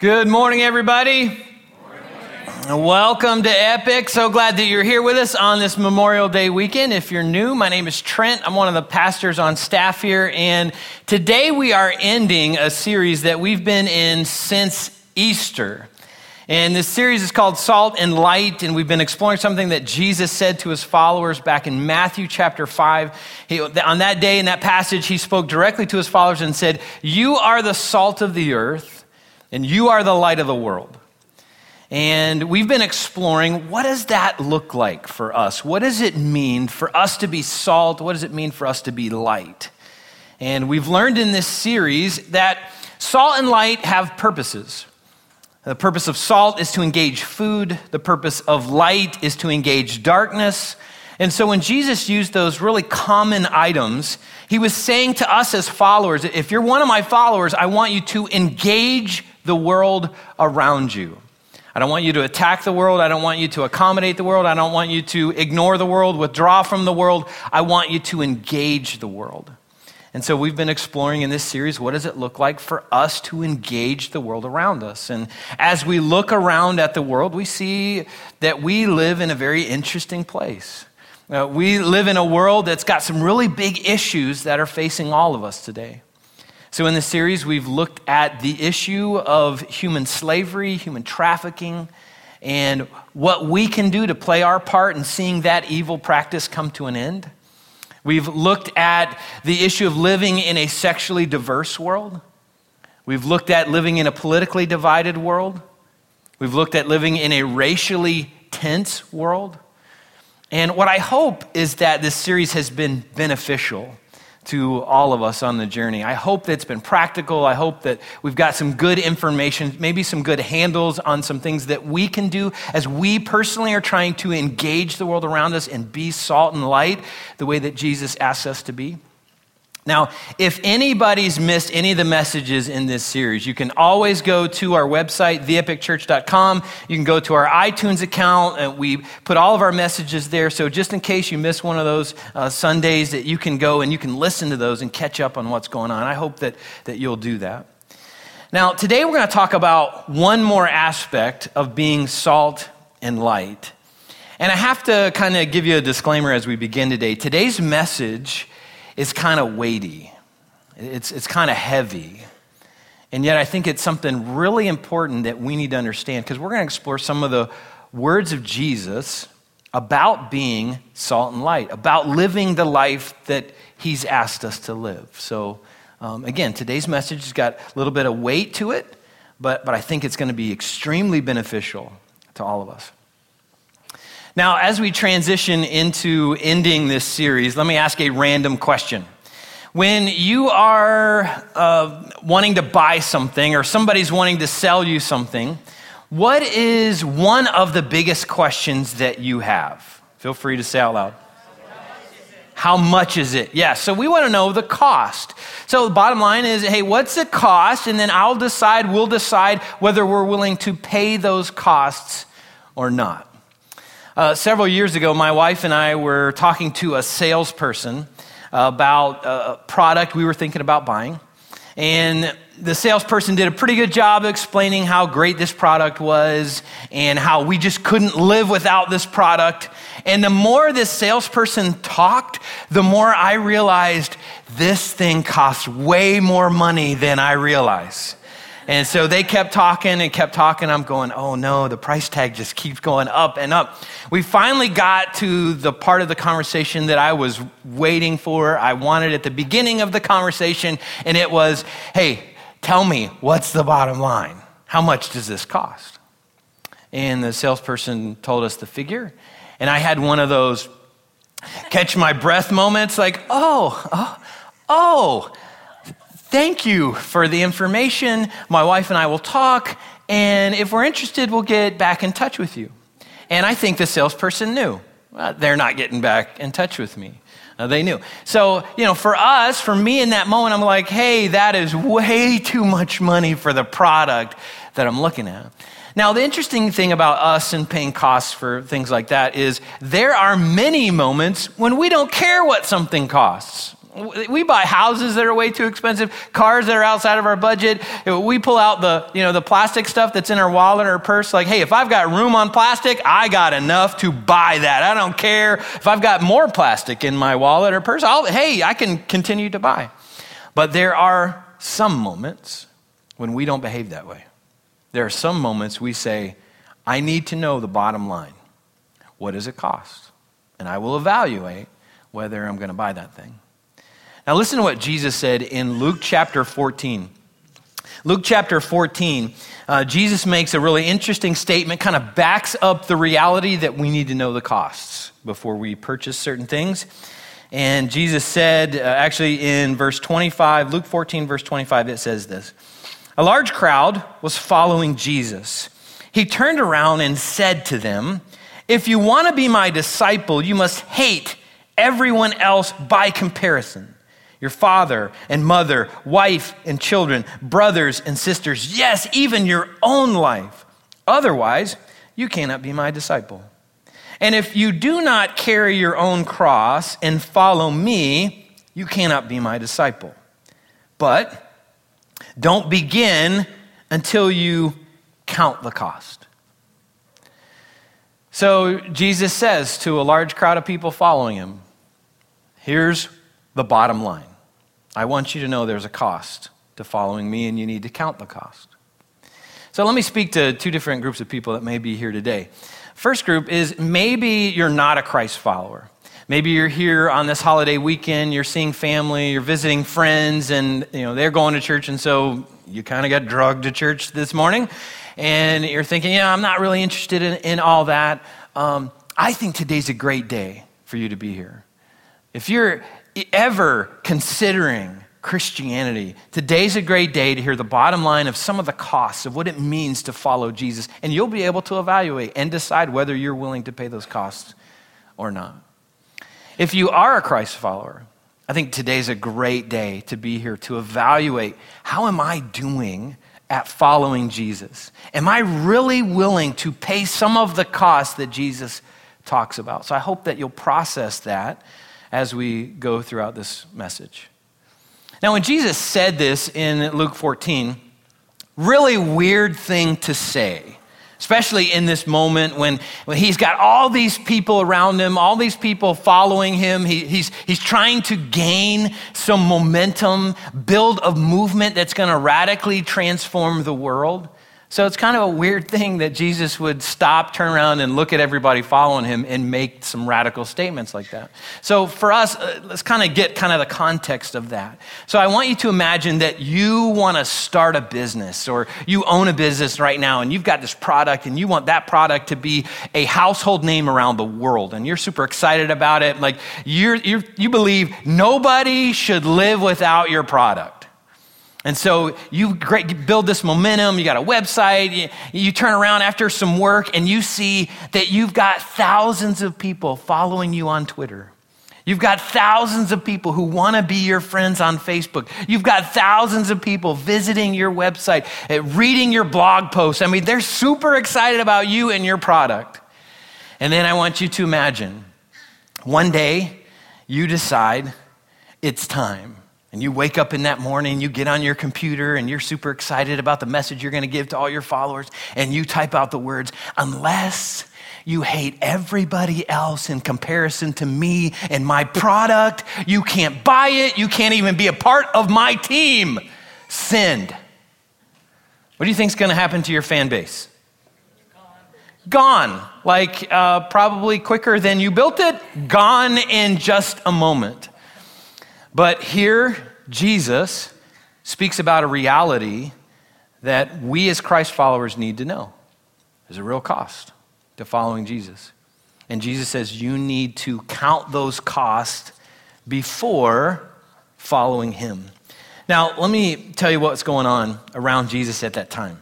Good morning, everybody. Welcome to Epic. So glad that you're here with us on this Memorial Day weekend. If you're new, my name is Trent. I'm one of the pastors on staff here. And today we are ending a series that we've been in since Easter. And this series is called Salt and Light, and we've been exploring something that Jesus said to his followers back in Matthew chapter 5. He, on that day, in that passage, he spoke directly to his followers and said, You are the salt of the earth and you are the light of the world. And we've been exploring what does that look like for us? What does it mean for us to be salt? What does it mean for us to be light? And we've learned in this series that salt and light have purposes. The purpose of salt is to engage food, the purpose of light is to engage darkness. And so when Jesus used those really common items, he was saying to us as followers, if you're one of my followers, I want you to engage the world around you. I don't want you to attack the world. I don't want you to accommodate the world. I don't want you to ignore the world, withdraw from the world. I want you to engage the world. And so we've been exploring in this series what does it look like for us to engage the world around us? And as we look around at the world, we see that we live in a very interesting place. Uh, we live in a world that's got some really big issues that are facing all of us today. So, in this series, we've looked at the issue of human slavery, human trafficking, and what we can do to play our part in seeing that evil practice come to an end. We've looked at the issue of living in a sexually diverse world. We've looked at living in a politically divided world. We've looked at living in a racially tense world. And what I hope is that this series has been beneficial to all of us on the journey. I hope that it's been practical. I hope that we've got some good information, maybe some good handles on some things that we can do as we personally are trying to engage the world around us and be salt and light the way that Jesus asks us to be. Now, if anybody's missed any of the messages in this series, you can always go to our website, theepicchurch.com. You can go to our iTunes account, and we put all of our messages there. So, just in case you miss one of those uh, Sundays, that you can go and you can listen to those and catch up on what's going on. I hope that, that you'll do that. Now, today we're going to talk about one more aspect of being salt and light. And I have to kind of give you a disclaimer as we begin today. Today's message is kind of weighty, it's, it's kind of heavy. And yet, I think it's something really important that we need to understand because we're going to explore some of the words of Jesus about being salt and light, about living the life that he's asked us to live. So, um, again, today's message has got a little bit of weight to it, but, but I think it's going to be extremely beneficial to all of us. Now, as we transition into ending this series, let me ask a random question. When you are uh, wanting to buy something or somebody's wanting to sell you something, what is one of the biggest questions that you have? Feel free to say out loud. How much is it? Yes. Yeah, so we want to know the cost. So the bottom line is hey, what's the cost? And then I'll decide, we'll decide whether we're willing to pay those costs or not. Uh, several years ago, my wife and I were talking to a salesperson about a product we were thinking about buying. And the salesperson did a pretty good job explaining how great this product was and how we just couldn't live without this product. And the more this salesperson talked, the more I realized this thing costs way more money than I realize. And so they kept talking and kept talking. I'm going, oh no, the price tag just keeps going up and up. We finally got to the part of the conversation that I was waiting for. I wanted at the beginning of the conversation, and it was, hey, tell me, what's the bottom line? How much does this cost? And the salesperson told us the figure. And I had one of those catch my breath moments like, oh, oh, oh, Thank you for the information. My wife and I will talk, and if we're interested, we'll get back in touch with you. And I think the salesperson knew. Well, they're not getting back in touch with me. Uh, they knew. So, you know, for us, for me in that moment, I'm like, hey, that is way too much money for the product that I'm looking at. Now, the interesting thing about us and paying costs for things like that is there are many moments when we don't care what something costs. We buy houses that are way too expensive, cars that are outside of our budget. We pull out the, you know, the plastic stuff that's in our wallet or purse. Like, hey, if I've got room on plastic, I got enough to buy that. I don't care if I've got more plastic in my wallet or purse. I'll, hey, I can continue to buy. But there are some moments when we don't behave that way. There are some moments we say, I need to know the bottom line. What does it cost? And I will evaluate whether I'm going to buy that thing. Now, listen to what Jesus said in Luke chapter 14. Luke chapter 14, uh, Jesus makes a really interesting statement, kind of backs up the reality that we need to know the costs before we purchase certain things. And Jesus said, uh, actually in verse 25, Luke 14, verse 25, it says this A large crowd was following Jesus. He turned around and said to them, If you want to be my disciple, you must hate everyone else by comparison your father and mother, wife and children, brothers and sisters, yes, even your own life. Otherwise, you cannot be my disciple. And if you do not carry your own cross and follow me, you cannot be my disciple. But don't begin until you count the cost. So Jesus says to a large crowd of people following him, Here's the bottom line I want you to know there's a cost to following me, and you need to count the cost. So let me speak to two different groups of people that may be here today. First group is maybe you're not a Christ follower. Maybe you're here on this holiday weekend, you're seeing family, you're visiting friends, and you know they're going to church, and so you kind of got drugged to church this morning, and you're thinking, yeah, I'm not really interested in, in all that. Um, I think today's a great day for you to be here. If you're ever considering Christianity, today's a great day to hear the bottom line of some of the costs of what it means to follow Jesus. And you'll be able to evaluate and decide whether you're willing to pay those costs or not. If you are a Christ follower, I think today's a great day to be here to evaluate how am I doing at following Jesus? Am I really willing to pay some of the costs that Jesus talks about? So I hope that you'll process that as we go throughout this message. Now, when Jesus said this in Luke 14, really weird thing to say, especially in this moment when, when he's got all these people around him, all these people following him. He, he's, he's trying to gain some momentum, build a movement that's going to radically transform the world. So it's kind of a weird thing that Jesus would stop, turn around, and look at everybody following him and make some radical statements like that. So for us, uh, let's kind of get kind of the context of that. So I want you to imagine that you want to start a business or you own a business right now and you've got this product and you want that product to be a household name around the world and you're super excited about it. Like you're you believe nobody should live without your product. And so you build this momentum, you got a website, you, you, turn around after some work and you see that you've got thousands of people following you on Twitter. You've got thousands of people who want to be your friends on Facebook. You've got thousands of people visiting your website, eh, reading your blog posts. I mean, they're super excited about you and your product. And then I want you to imagine one day you decide it's time and you wake up in that morning, you get on your computer, and you're super excited about the message you're going to give to all your followers, and you type out the words, unless you hate everybody else in comparison to me and my product, you can't buy it, you can't even be a part of my team. Send. What do you think is going to happen to your fan base? Gone. Like uh, probably quicker than you built it, gone in just a moment. But here, Jesus speaks about a reality that we as Christ followers need to know. There's a real cost to following Jesus. And Jesus says you need to count those costs before following him. Now, let me tell you what's going on around Jesus at that time.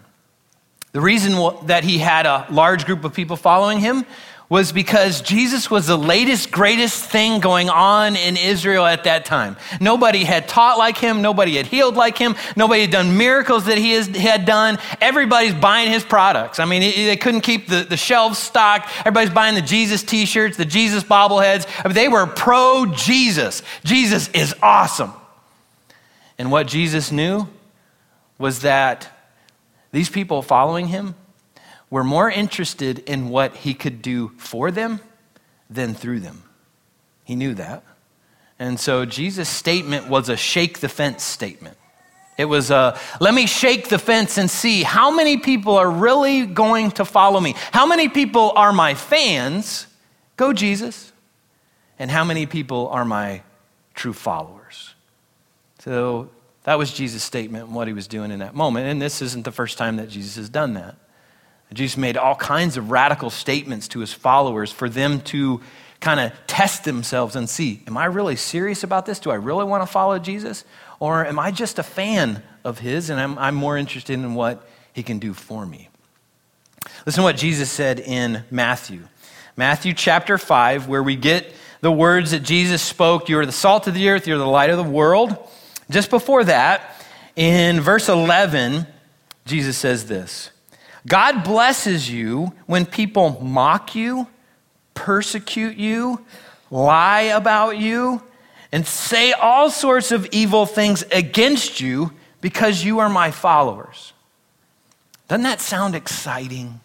The reason that he had a large group of people following him was because Jesus was the latest, greatest thing going on in Israel at that time. Nobody had taught like him. Nobody had healed like him. Nobody had done miracles that he had done. Everybody's buying his products. I mean, they couldn't keep the, the shelves stocked. Everybody's buying the Jesus t shirts, the Jesus bobbleheads. I mean, they were pro Jesus. Jesus is awesome. And what Jesus knew was that these people following him were more interested in what he could do for them than through them. He knew that. And so Jesus' statement was a shake the fence statement. It was a let me shake the fence and see how many people are really going to follow me. How many people are my fans? Go, Jesus. And how many people are my true followers? So that was Jesus' statement and what he was doing in that moment. And this isn't the first time that Jesus has done that. Jesus made all kinds of radical statements to his followers for them to kind of test themselves and see Am I really serious about this? Do I really want to follow Jesus? Or am I just a fan of his and I'm, I'm more interested in what he can do for me? Listen to what Jesus said in Matthew. Matthew chapter 5, where we get the words that Jesus spoke You are the salt of the earth, you're the light of the world. Just before that, in verse 11, Jesus says this. God blesses you when people mock you, persecute you, lie about you, and say all sorts of evil things against you because you are my followers. Doesn't that sound exciting?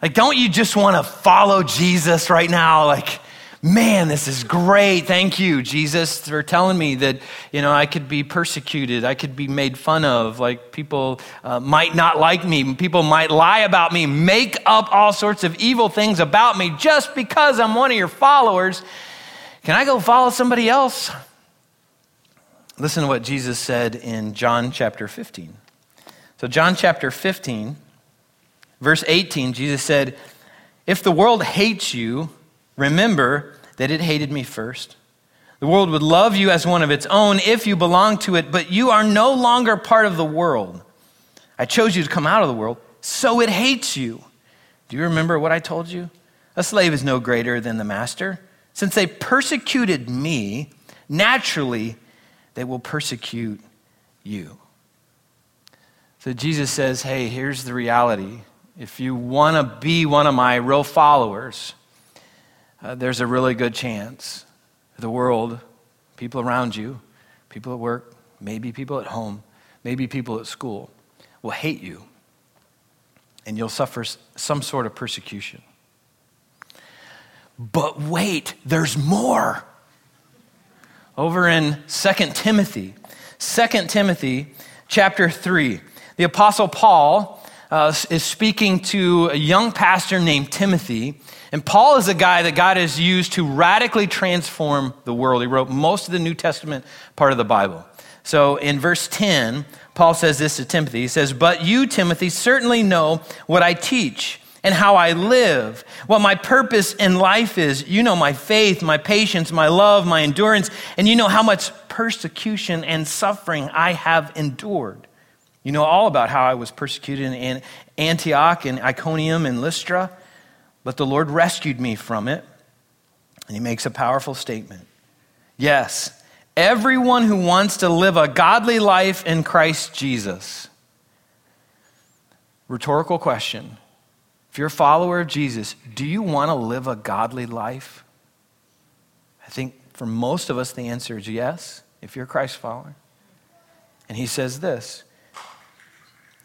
Like, don't you just want to follow Jesus right now? Like, man, this is great. Thank you, Jesus, for telling me that, you know, I could be persecuted. I could be made fun of. Like, people uh, might not like me. People might lie about me, make up all sorts of evil things about me just because I'm one of your followers. Can I go follow somebody else? Listen to what Jesus said in John chapter 15. So, John chapter 15, verse 18, Jesus said, If the world hates you, remember that it hated me first. The world would love you as one of its own if you belong to it, but you are no longer part of the world. I chose you to come out of the world, so it hates you. Do you remember what I told you? A slave is no greater than the master. Since they persecuted me, naturally they will persecute you. So Jesus says, hey, here's the reality. If you want to be one of my real followers, uh, there's a really good chance the world, people around you, people at work, maybe people at home, maybe people at school, will hate you and you'll suffer some sort of persecution. But wait, there's more. Over in 2 Timothy, 2 Timothy chapter 3, the Apostle Paul uh, is speaking to a young pastor named Timothy. And Paul is a guy that God has used to radically transform the world. He wrote most of the New Testament part of the Bible. So in verse 10, Paul says this to Timothy. He says, But you, Timothy, certainly know what I teach and how I live, what my purpose in life is. You know my faith, my patience, my love, my endurance, and you know how much persecution and suffering I have endured. You know all about how I was persecuted in Antioch and Iconium and Lystra, but the Lord rescued me from it. And he makes a powerful statement. Yes, everyone who wants to live a godly life in Christ Jesus. Rhetorical question. If you're a follower of Jesus, do you want to live a godly life? I think for most of us, the answer is yes, if you're a Christ follower. And he says this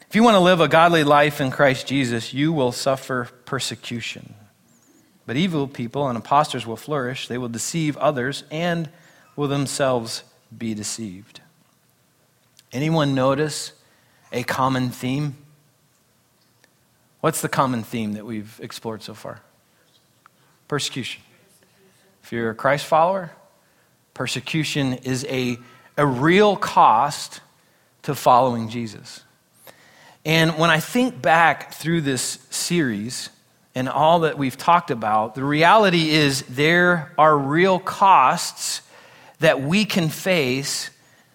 if you want to live a godly life in Christ Jesus, you will suffer persecution. But evil people and impostors will flourish. They will deceive others and will themselves be deceived. Anyone notice a common theme? What's the common theme that we've explored so far? Persecution. If you're a Christ follower, persecution is a, a real cost to following Jesus. And when I think back through this series and all that we've talked about, the reality is there are real costs that we can face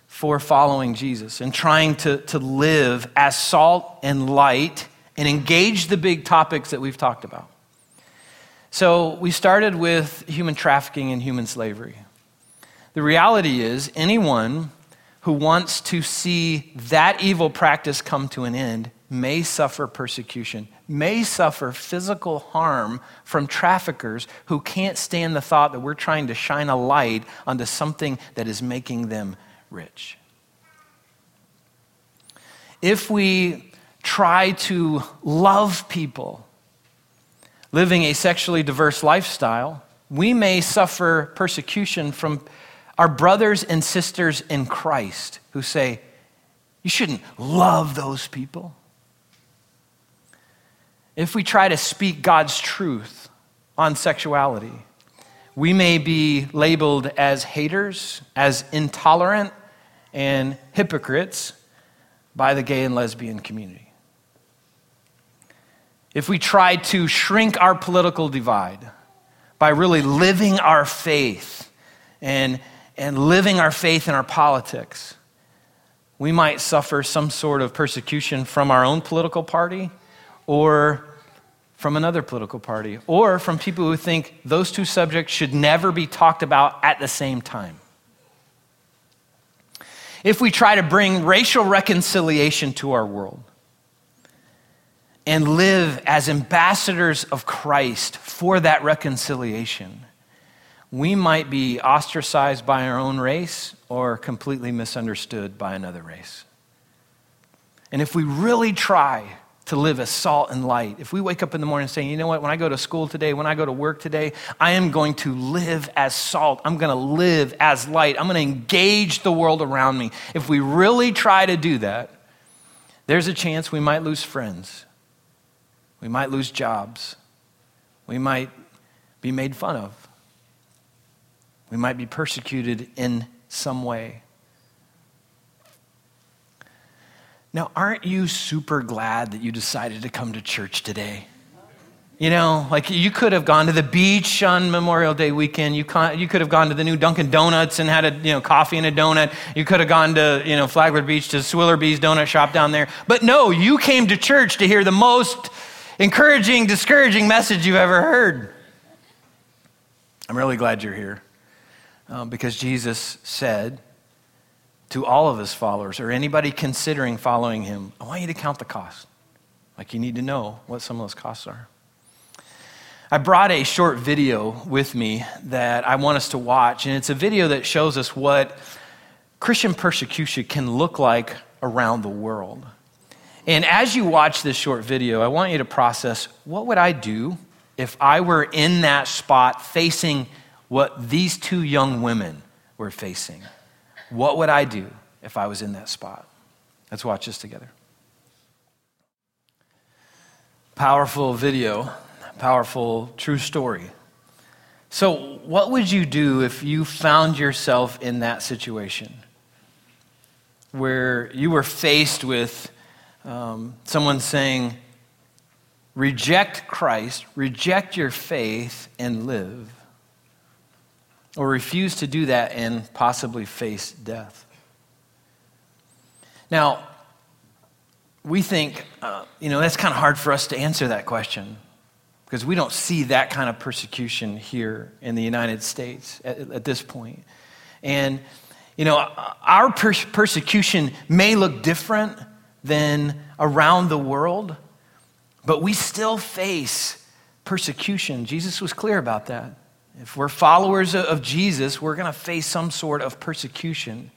for following Jesus and trying to, to live as salt and light and engage the big topics that we've talked about. So we started with human trafficking and human slavery. The reality is, anyone who wants to see that evil practice come to an end may suffer persecution, may suffer physical harm from traffickers who can't stand the thought that we're trying to shine a light onto something that is making them rich. If we try to love people living a sexually diverse lifestyle, we may suffer persecution from our brothers and sisters in Christ who say, You shouldn't love those people. If we try to speak God's truth on sexuality, we may be labeled as haters, as intolerant, and hypocrites by the gay and lesbian community. If we try to shrink our political divide by really living our faith and, and living our faith in our politics, we might suffer some sort of persecution from our own political party or from another political party or from people who think those two subjects should never be talked about at the same time. If we try to bring racial reconciliation to our world and live as ambassadors of Christ for that reconciliation, we might be ostracized by our own race or completely misunderstood by another race. And if we really try to live as salt and light. If we wake up in the morning saying, you know what, when I go to school today, when I go to work today, I am going to live as salt. I'm going to live as light. I'm going to engage the world around me. If we really try to do that, there's a chance we might lose friends. We might lose jobs. We might be made fun of. We might be persecuted in some way. Now, aren't you super glad that you decided to come to church today? You know, like you could have gone to the beach on Memorial Day weekend. You, you could have gone to the new Dunkin' Donuts and had a you know coffee and a donut. You could have gone to you know Flagler Beach to Swillerby's donut shop down there. But no, you came to church to hear the most encouraging, discouraging message you've ever heard. I'm really glad you're here uh, because Jesus said to all of his followers or anybody considering following him, I want you to count the cost. Like you need to know what some of those costs are. I brought a short video with me that I want us to watch, and it's a video that shows us what Christian persecution can look like around the world. And as you watch this short video, I want you to process what would I do if I were in that spot facing what these two young women were facing? What would I do if I was in that spot? Let's watch this together. Powerful video, powerful true story. So, what would you do if you found yourself in that situation where you were faced with um, someone saying, reject Christ, reject your faith, and live? Or refuse to do that and possibly face death. Now, we think, uh, you know, that's kind of hard for us to answer that question because we don't see that kind of persecution here in the United States at, at this point. And, you know, our pers- persecution may look different than around the world, but we still face persecution. Jesus was clear about that. If we're followers of Jesus, we're going to face some sort of persecution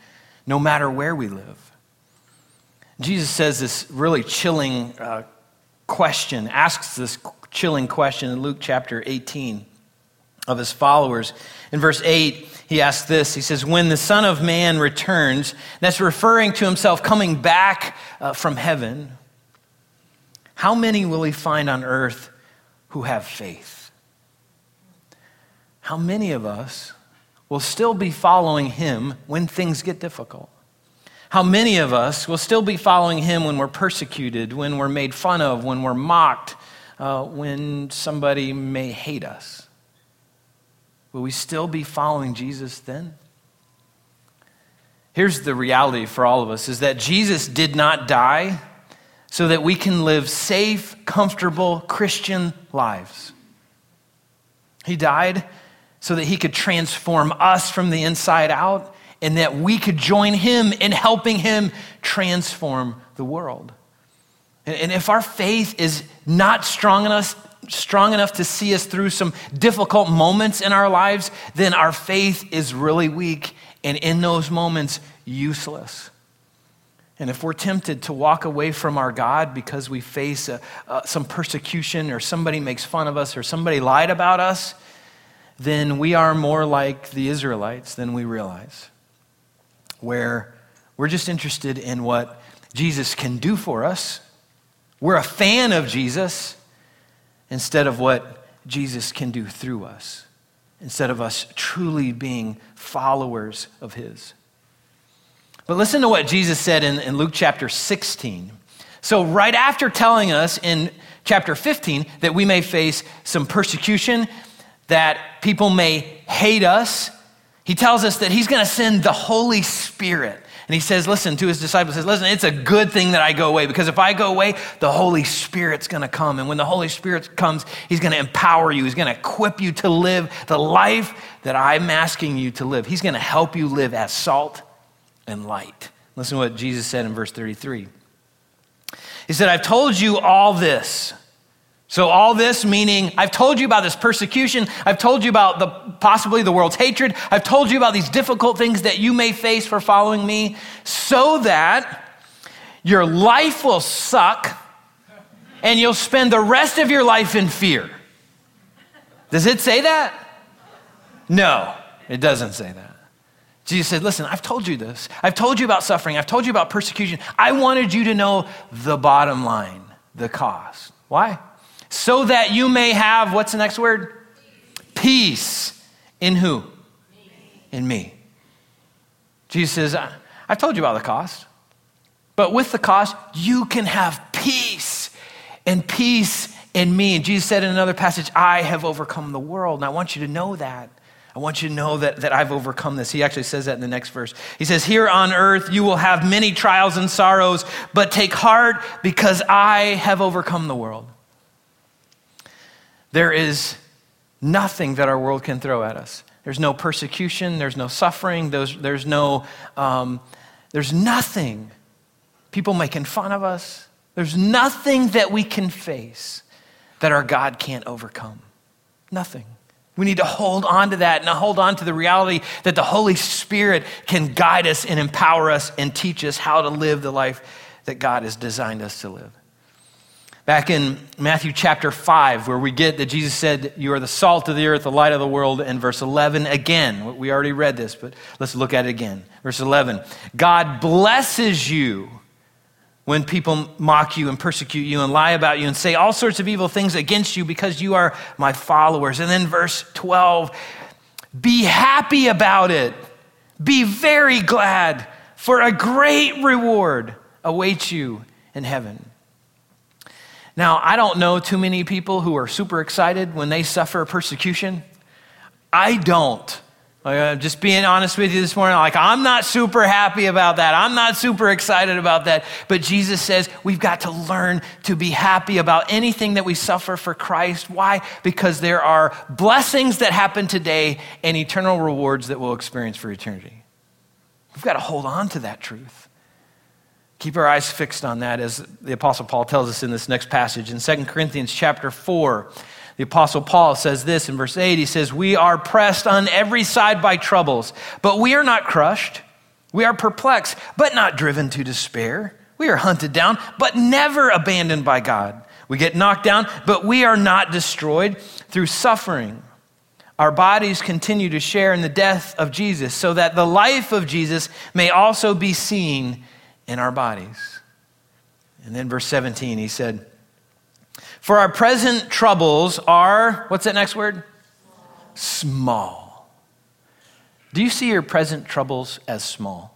no matter where we live. Jesus says this really chilling uh, question, asks this chilling question in Luke chapter 18 of his followers. In verse 8, he asks this He says, When the Son of Man returns, that's referring to himself coming back uh, from heaven, how many will he find on earth who have faith? How many of us will still be following him when things get difficult? How many of us will still be following him when we're persecuted, when we're made fun of, when we're mocked, uh, when somebody may hate us? Will we still be following Jesus then? Here's the reality for all of us is that Jesus did not die so that we can live safe, comfortable Christian lives. He died so that he could transform us from the inside out and that we could join him in helping him transform the world. And if our faith is not strong enough, strong enough to see us through some difficult moments in our lives, then our faith is really weak and in those moments, useless. And if we're tempted to walk away from our God because we face a, some persecution or somebody makes fun of us or somebody lied about us, then we are more like the Israelites than we realize, where we're just interested in what Jesus can do for us. We're a fan of Jesus instead of what Jesus can do through us, instead of us truly being followers of His. But listen to what Jesus said in, in Luke chapter 16. So, right after telling us in chapter 15 that we may face some persecution, that people may hate us, he tells us that he's going to send the Holy Spirit. And he says, listen, to his disciples, says, listen, it's a good thing that I go away because if I go away, the Holy Spirit's going to come. And when the Holy Spirit comes, he's going to empower you. He's going to equip you to live the life that I'm asking you to live. He's going to help you live as salt and light. Listen to what Jesus said in verse 33. He said, I've told you all this. So, all this meaning, I've told you about this persecution. I've told you about the, possibly the world's hatred. I've told you about these difficult things that you may face for following me, so that your life will suck and you'll spend the rest of your life in fear. Does it say that? No, it doesn't say that. Jesus said, Listen, I've told you this. I've told you about suffering. I've told you about persecution. I wanted you to know the bottom line, the cost. Why? So that you may have, what's the next word? Peace. In who? In me. Jesus says, I've told you about the cost. But with the cost, you can have peace and peace in me. And Jesus said in another passage, I have overcome the world. And I want you to know that. I want you to know that, that I've overcome this. He actually says that in the next verse. He says, Here on earth you will have many trials and sorrows, but take heart because I have overcome the world. There is nothing that our world can throw at us. There's no persecution, there's no suffering, there's, there's no, um, there's nothing. People making fun of us. There's nothing that we can face that our God can't overcome. Nothing. We need to hold on to that and hold on to the reality that the Holy Spirit can guide us and empower us and teach us how to live the life that God has designed us to live. Back in Matthew chapter 5, where we get that Jesus said, You are the salt of the earth, the light of the world, and verse 11 again. We already read this, but let's look at it again. Verse 11 God blesses you when people mock you and persecute you and lie about you and say all sorts of evil things against you because you are my followers. And then verse 12, be happy about it. Be very glad, for a great reward awaits you in heaven. Now, I don't know too many people who are super excited when they suffer persecution. I don't. Uh, just being honest with you this morning, like, I'm not super happy about that. I'm not super excited about that. But Jesus says we've got to learn to be happy about anything that we suffer for Christ. Why? Because there are blessings that happen today and eternal rewards that we'll experience for eternity. We've got to hold on to that truth. Keep our eyes fixed on that, as the Apostle Paul tells us in this next passage in 2 Corinthians chapter 4. The Apostle Paul says this in verse 8. He says, We are pressed on every side by troubles, but we are not crushed. We are perplexed, but not driven to despair. We are hunted down, but never abandoned by God. We get knocked down, but we are not destroyed through suffering. Our bodies continue to share in the death of Jesus, so that the life of Jesus may also be seen in our bodies. And then, verse 17, he said, for our present troubles are, what's that next word? Small. Do you see your present troubles as small?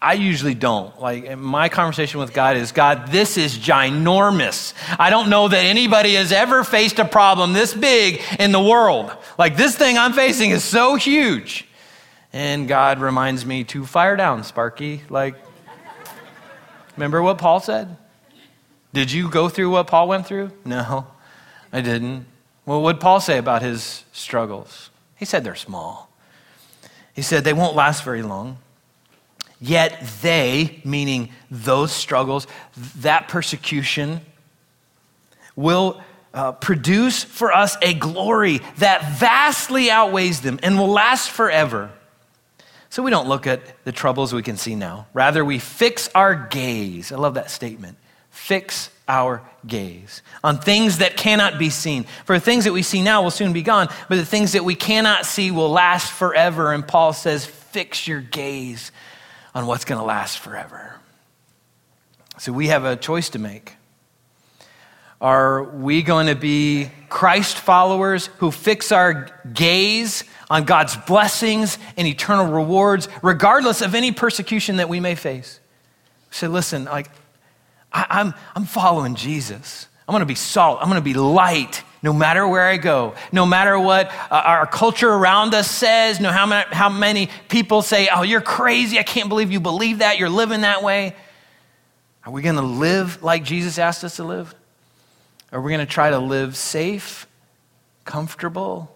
I usually don't. Like, my conversation with God is God, this is ginormous. I don't know that anybody has ever faced a problem this big in the world. Like, this thing I'm facing is so huge. And God reminds me to fire down, Sparky. Like, remember what Paul said? Did you go through what Paul went through? No, I didn't. Well, what did Paul say about his struggles? He said they're small. He said they won't last very long. Yet they, meaning those struggles, that persecution, will uh, produce for us a glory that vastly outweighs them and will last forever. So we don't look at the troubles we can see now. Rather, we fix our gaze. I love that statement. Fix our gaze on things that cannot be seen. For the things that we see now will soon be gone, but the things that we cannot see will last forever. And Paul says, fix your gaze on what's going to last forever. So we have a choice to make. Are we going to be Christ followers who fix our gaze on God's blessings and eternal rewards, regardless of any persecution that we may face? Say, listen, like, I, I'm, I'm following Jesus. I'm going to be salt. I'm going to be light no matter where I go, no matter what uh, our culture around us says, no how many, how many people say, oh, you're crazy. I can't believe you believe that. You're living that way. Are we going to live like Jesus asked us to live? Are we going to try to live safe, comfortable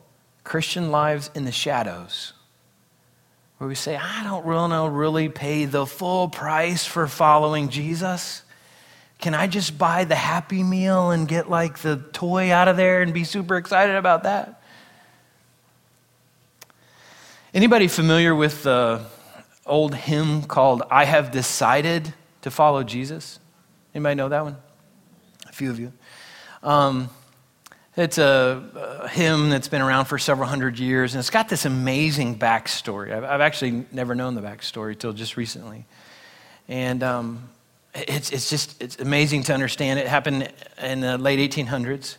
Christian lives in the shadows? Where we say, I don't really, really pay the full price for following Jesus. Can I just buy the Happy Meal and get like the toy out of there and be super excited about that? Anybody familiar with the old hymn called I Have Decided to Follow Jesus? Anybody know that one? A few of you. Um, it's a, a, hymn that's been around for several hundred years, and it's got this amazing backstory. I've, I've actually never known the backstory till just recently. And um, it's, it's just it's amazing to understand. It happened in the late 1800s.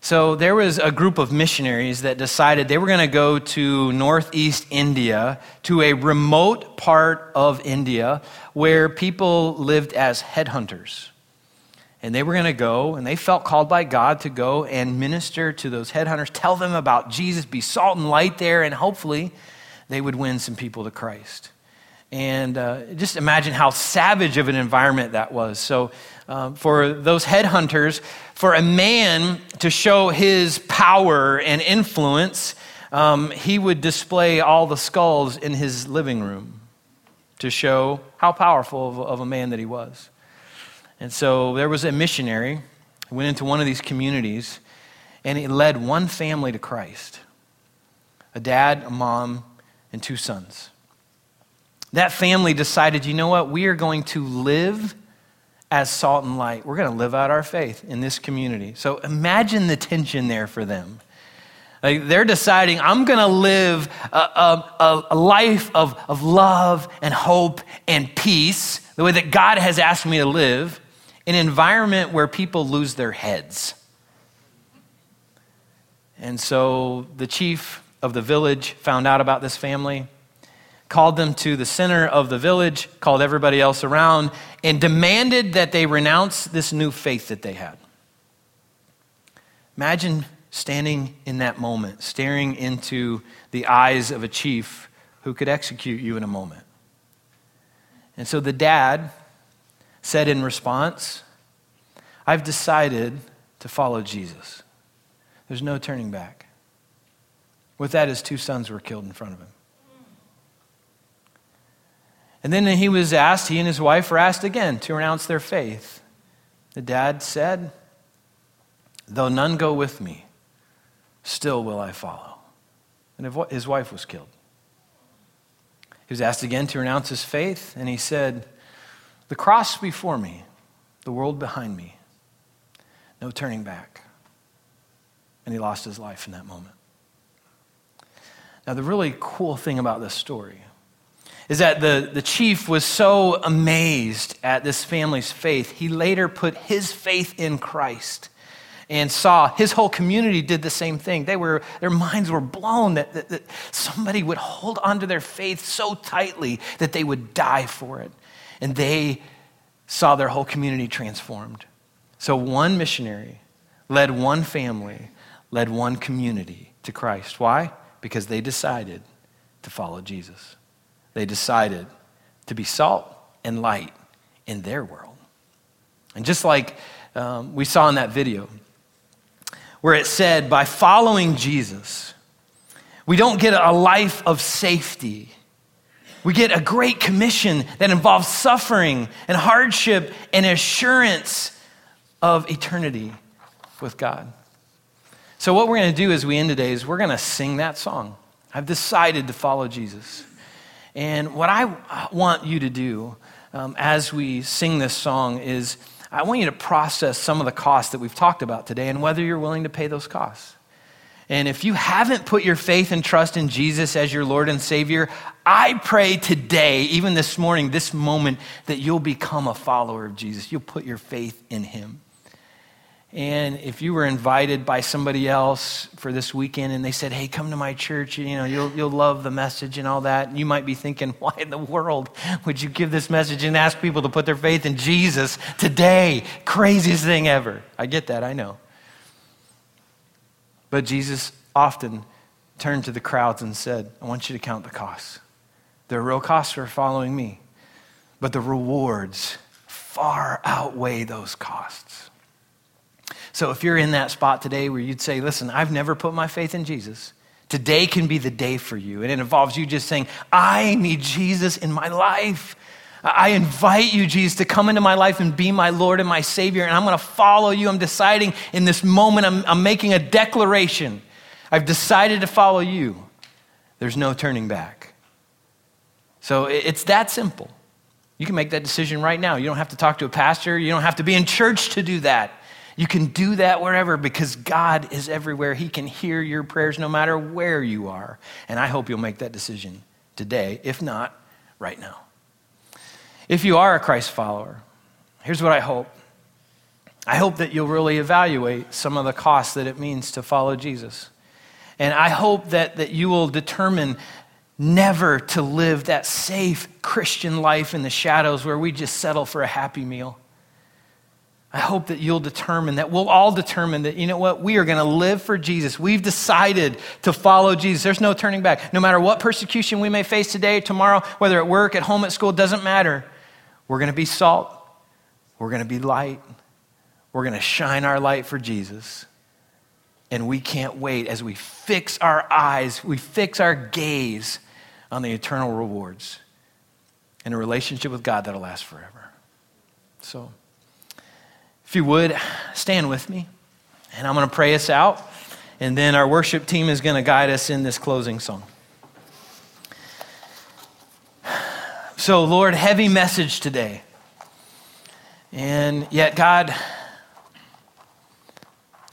So there was a group of missionaries that decided they were going to go to northeast India, to a remote part of India where people lived as headhunters. And they were going to go, and they felt called by God to go and minister to those headhunters, tell them about Jesus, be salt and light there, and hopefully they would win some people to Christ. And uh, just imagine how savage of an environment that was. So, uh, for those headhunters, for a man to show his power and influence, um, he would display all the skulls in his living room to show how powerful of, of a man that he was. And so there was a missionary who went into one of these communities and he led one family to Christ a dad, a mom, and two sons. That family decided, you know what? We are going to live as salt and light. We're going to live out our faith in this community. So imagine the tension there for them. Like they're deciding, I'm going to live a, a, a, life of, of love and hope and peace, the way that God has asked me to live, an environment where people lose their heads. And so the chief of the village found out about this family called them to the center of the village, called everybody else around, and demanded that they renounce this new faith that they had. Imagine standing in that moment, staring into the eyes of a chief who could execute you in a moment. And so the dad said in response, I've decided to follow Jesus. There's no turning back. With that, his two sons were killed in front of him. And then he was asked, he and his wife were asked again to renounce their faith. The dad said, Though none go with me, still will I follow. And his wife was killed. He was asked again to renounce his faith, and he said, The cross before me, the world behind me, no turning back. And he lost his life in that moment. Now, the really cool thing about this story is that the, the chief was so amazed at this family's faith, he later put his faith in Christ and saw his whole community did the same thing. They were, their minds were blown that, that, that somebody would hold onto their faith so tightly that they would die for it. And they saw their whole community transformed. So one missionary led one family, led one community to Christ. Why? Because they decided to follow Jesus. They decided to be salt and light in their world. And just like um, we saw in that video, where it said, by following Jesus, we don't get a life of safety. We get a great commission that involves suffering and hardship and assurance of eternity with God. So, what we're going to do as we end today is we're going to sing that song. I've decided to follow Jesus. And what I want you to do um, as we sing this song is I want you to process some of the costs that we've talked about today and whether you're willing to pay those costs. And if you haven't put your faith and trust in Jesus as your Lord and Savior, I pray today, even this morning, this moment, that you'll become a follower of Jesus. You'll put your faith in Him. And if you were invited by somebody else for this weekend and they said, hey, come to my church, you know, you'll, you'll love the message and all that, you might be thinking, why in the world would you give this message and ask people to put their faith in Jesus today? Craziest thing ever. I get that, I know. But Jesus often turned to the crowds and said, I want you to count the costs. Are real costs for following me, but the rewards far outweigh those costs. So if you're in that spot today where you'd say, Listen, I've never put my faith in Jesus, today can be the day for you. And it involves you just saying, I need Jesus in my life. I invite you, Jesus, to come into my life and be my Lord and my Savior, and I'm going to follow you. I'm deciding in this moment, I'm, I'm making a declaration. I've decided to follow you. There's no turning back. So it's that simple. You can make that decision right now. You don't have to talk to a pastor, you don't have to be in church to do that. You can do that wherever because God is everywhere. He can hear your prayers no matter where you are. And I hope you'll make that decision today, if not, right now. If you are a Christ follower, here's what I hope I hope that you'll really evaluate some of the costs that it means to follow Jesus. And I hope that, that you will determine never to live that safe Christian life in the shadows where we just settle for a happy meal. I hope that you'll determine that we'll all determine that, you know what, we are going to live for Jesus. We've decided to follow Jesus. There's no turning back. No matter what persecution we may face today, tomorrow, whether at work, at home, at school, doesn't matter. We're going to be salt. We're going to be light. We're going to shine our light for Jesus. And we can't wait as we fix our eyes, we fix our gaze on the eternal rewards and a relationship with God that'll last forever. So, if you would, stand with me, and I'm going to pray us out, and then our worship team is going to guide us in this closing song. So, Lord, heavy message today. And yet, God,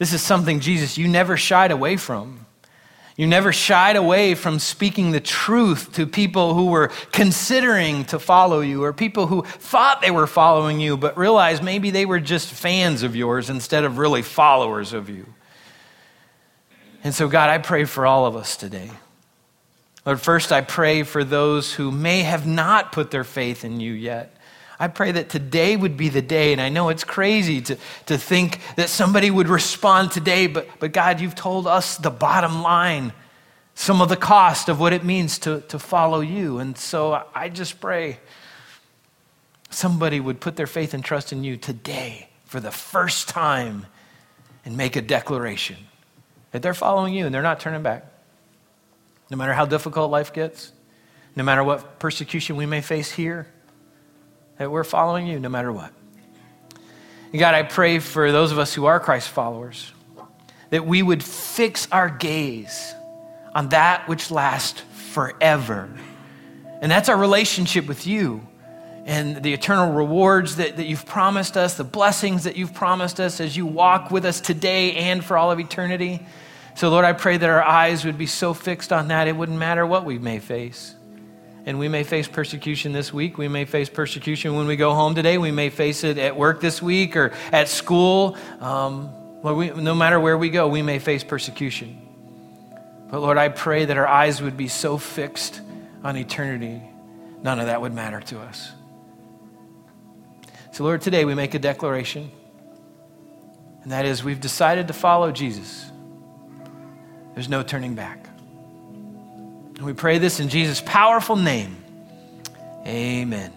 this is something, Jesus, you never shied away from. You never shied away from speaking the truth to people who were considering to follow you or people who thought they were following you but realized maybe they were just fans of yours instead of really followers of you. And so, God, I pray for all of us today. Lord, first I pray for those who may have not put their faith in you yet. I pray that today would be the day, and I know it's crazy to, to think that somebody would respond today, but, but God, you've told us the bottom line, some of the cost of what it means to, to follow you. And so I just pray somebody would put their faith and trust in you today for the first time and make a declaration that they're following you and they're not turning back. No matter how difficult life gets, no matter what persecution we may face here, that we're following you no matter what. And God, I pray for those of us who are Christ followers that we would fix our gaze on that which lasts forever. And that's our relationship with you and the eternal rewards that, that you've promised us, the blessings that you've promised us as you walk with us today and for all of eternity. So, Lord, I pray that our eyes would be so fixed on that it wouldn't matter what we may face. And we may face persecution this week. We may face persecution when we go home today. We may face it at work this week or at school. Um, we, no matter where we go, we may face persecution. But Lord, I pray that our eyes would be so fixed on eternity, none of that would matter to us. So, Lord, today we make a declaration, and that is we've decided to follow Jesus. There's no turning back. And we pray this in Jesus' powerful name. Amen.